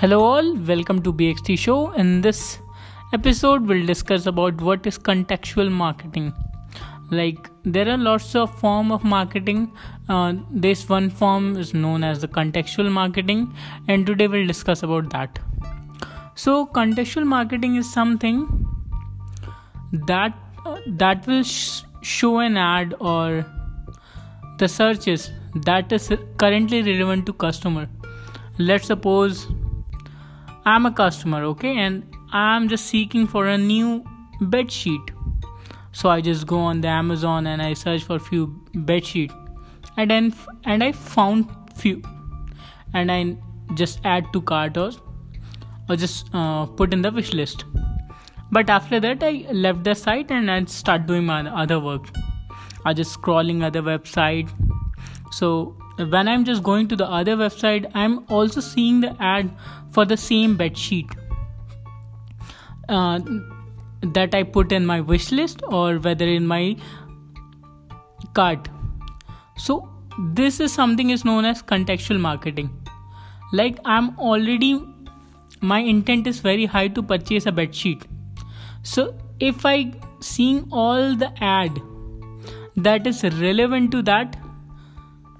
Hello all, welcome to BXT show. In this episode we'll discuss about what is contextual marketing. Like there are lots of form of marketing. Uh, this one form is known as the contextual marketing and today we'll discuss about that. So contextual marketing is something that uh, that will sh- show an ad or the searches that is currently relevant to customer let's suppose i'm a customer okay? And i'm just seeking for a new bed sheet so i just go on the amazon and i search for few bed sheet and then and i found few. And i just add to cart or, or just uh, put in the wish list. But after that i left the site and i start doing my other work. I just scrolling other website. So when i'm just going to the other website i'm also seeing the ad for the same bed sheet uh, that i put in my wish list or whether in my cart. So this is something is known as contextual marketing. Like i'm already my intent is very high to purchase a bed sheet. So if i seeing all the ad that is relevant to that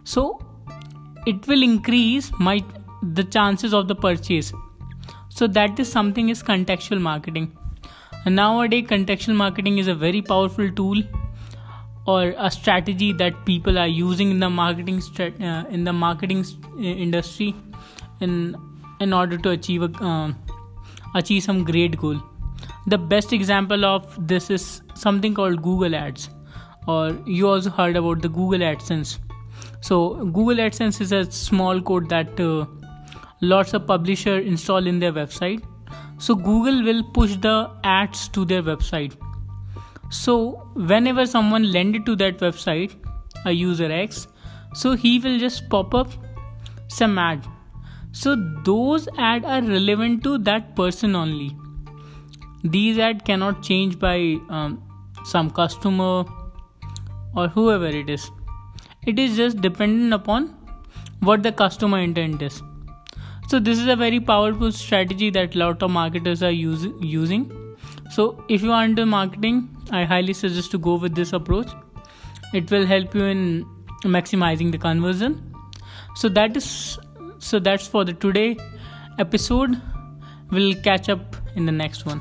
so it will increase my the chances of the purchase. So that is something is contextual marketing. Nowadays contextual marketing is a very powerful tool or a strategy that people are using in the marketing uh, in the marketing uh, industry in in order to achieve a, uh, achieve some great goal. The best example of this is something called google ads. Or you also heard about the google adsense so google adsense is a small code that uh, lots of publisher install in their website. So google will push the ads to their website. So whenever someone landed to that website a user x so he will just pop up some ad. So those ad are relevant to that person only. These ad cannot change by um, some customer or whoever it is it is just dependent upon what the customer intent is. So this is a very powerful strategy that lot of marketers are use, using. So if you are into marketing i highly suggest to go with this approach. It will help you in maximizing the conversion. So that is so that's for the today episode. We'll catch up in the next one